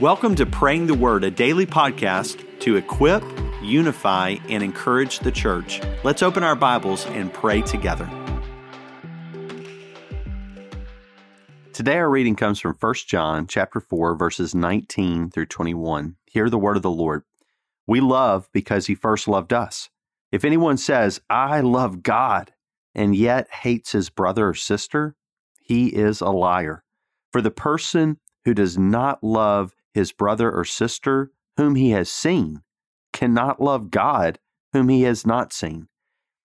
Welcome to Praying the Word, a daily podcast to equip, unify, and encourage the church. Let's open our Bibles and pray together. Today our reading comes from 1 John chapter 4 verses 19 through 21. Hear the word of the Lord. We love because he first loved us. If anyone says, "I love God," and yet hates his brother or sister, he is a liar. For the person who does not love his brother or sister whom he has seen cannot love God whom he has not seen.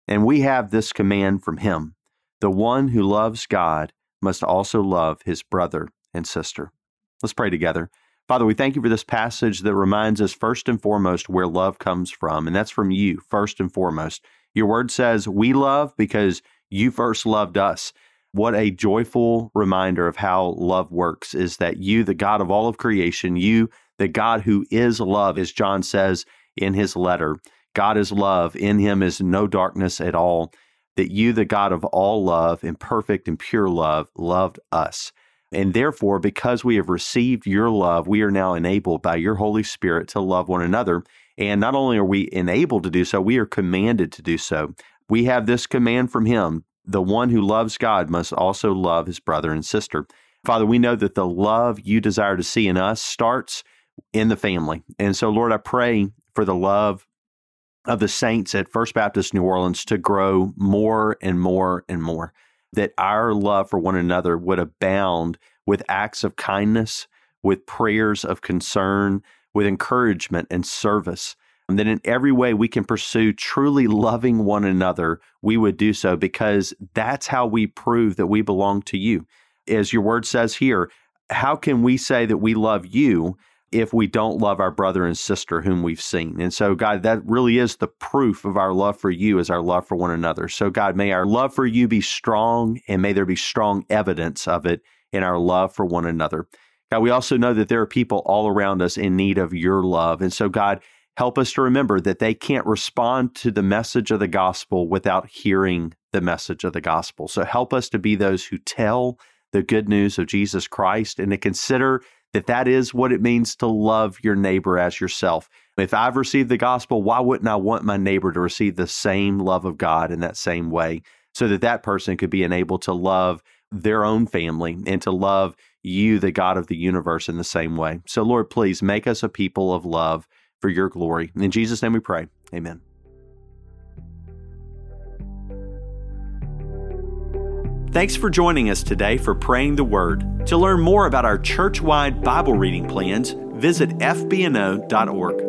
And we have this command from him the one who loves God must also love his brother and sister. Let's pray together. Father, we thank you for this passage that reminds us first and foremost where love comes from, and that's from you, first and foremost. Your word says we love because you first loved us. What a joyful reminder of how love works is that you, the God of all of creation, you, the God who is love, as John says in his letter, God is love. In him is no darkness at all. That you, the God of all love and perfect and pure love, loved us. And therefore, because we have received your love, we are now enabled by your Holy Spirit to love one another. And not only are we enabled to do so, we are commanded to do so. We have this command from him the one who loves God must also love his brother and sister. Father, we know that the love you desire to see in us starts in the family. And so, Lord, I pray for the love of the saints at First Baptist New Orleans to grow more and more and more, that our love for one another would abound with acts of kindness, with prayers of concern, with encouragement and service that in every way we can pursue truly loving one another, we would do so because that's how we prove that we belong to you. As your word says here, how can we say that we love you if we don't love our brother and sister whom we've seen? And so, God, that really is the proof of our love for you is our love for one another. So, God, may our love for you be strong and may there be strong evidence of it in our love for one another. God, we also know that there are people all around us in need of your love. And so, God, help us to remember that they can't respond to the message of the gospel without hearing the message of the gospel. So help us to be those who tell the good news of Jesus Christ and to consider that that is what it means to love your neighbor as yourself. If I've received the gospel, why wouldn't I want my neighbor to receive the same love of God in that same way so that that person could be enabled to love their own family and to love you, the God of the universe, in the same way. So, Lord, please make us a people of love for your glory. In Jesus' name we pray. Amen. Thanks for joining us today for Praying the Word. To learn more about our church wide Bible reading plans, visit fbno.org.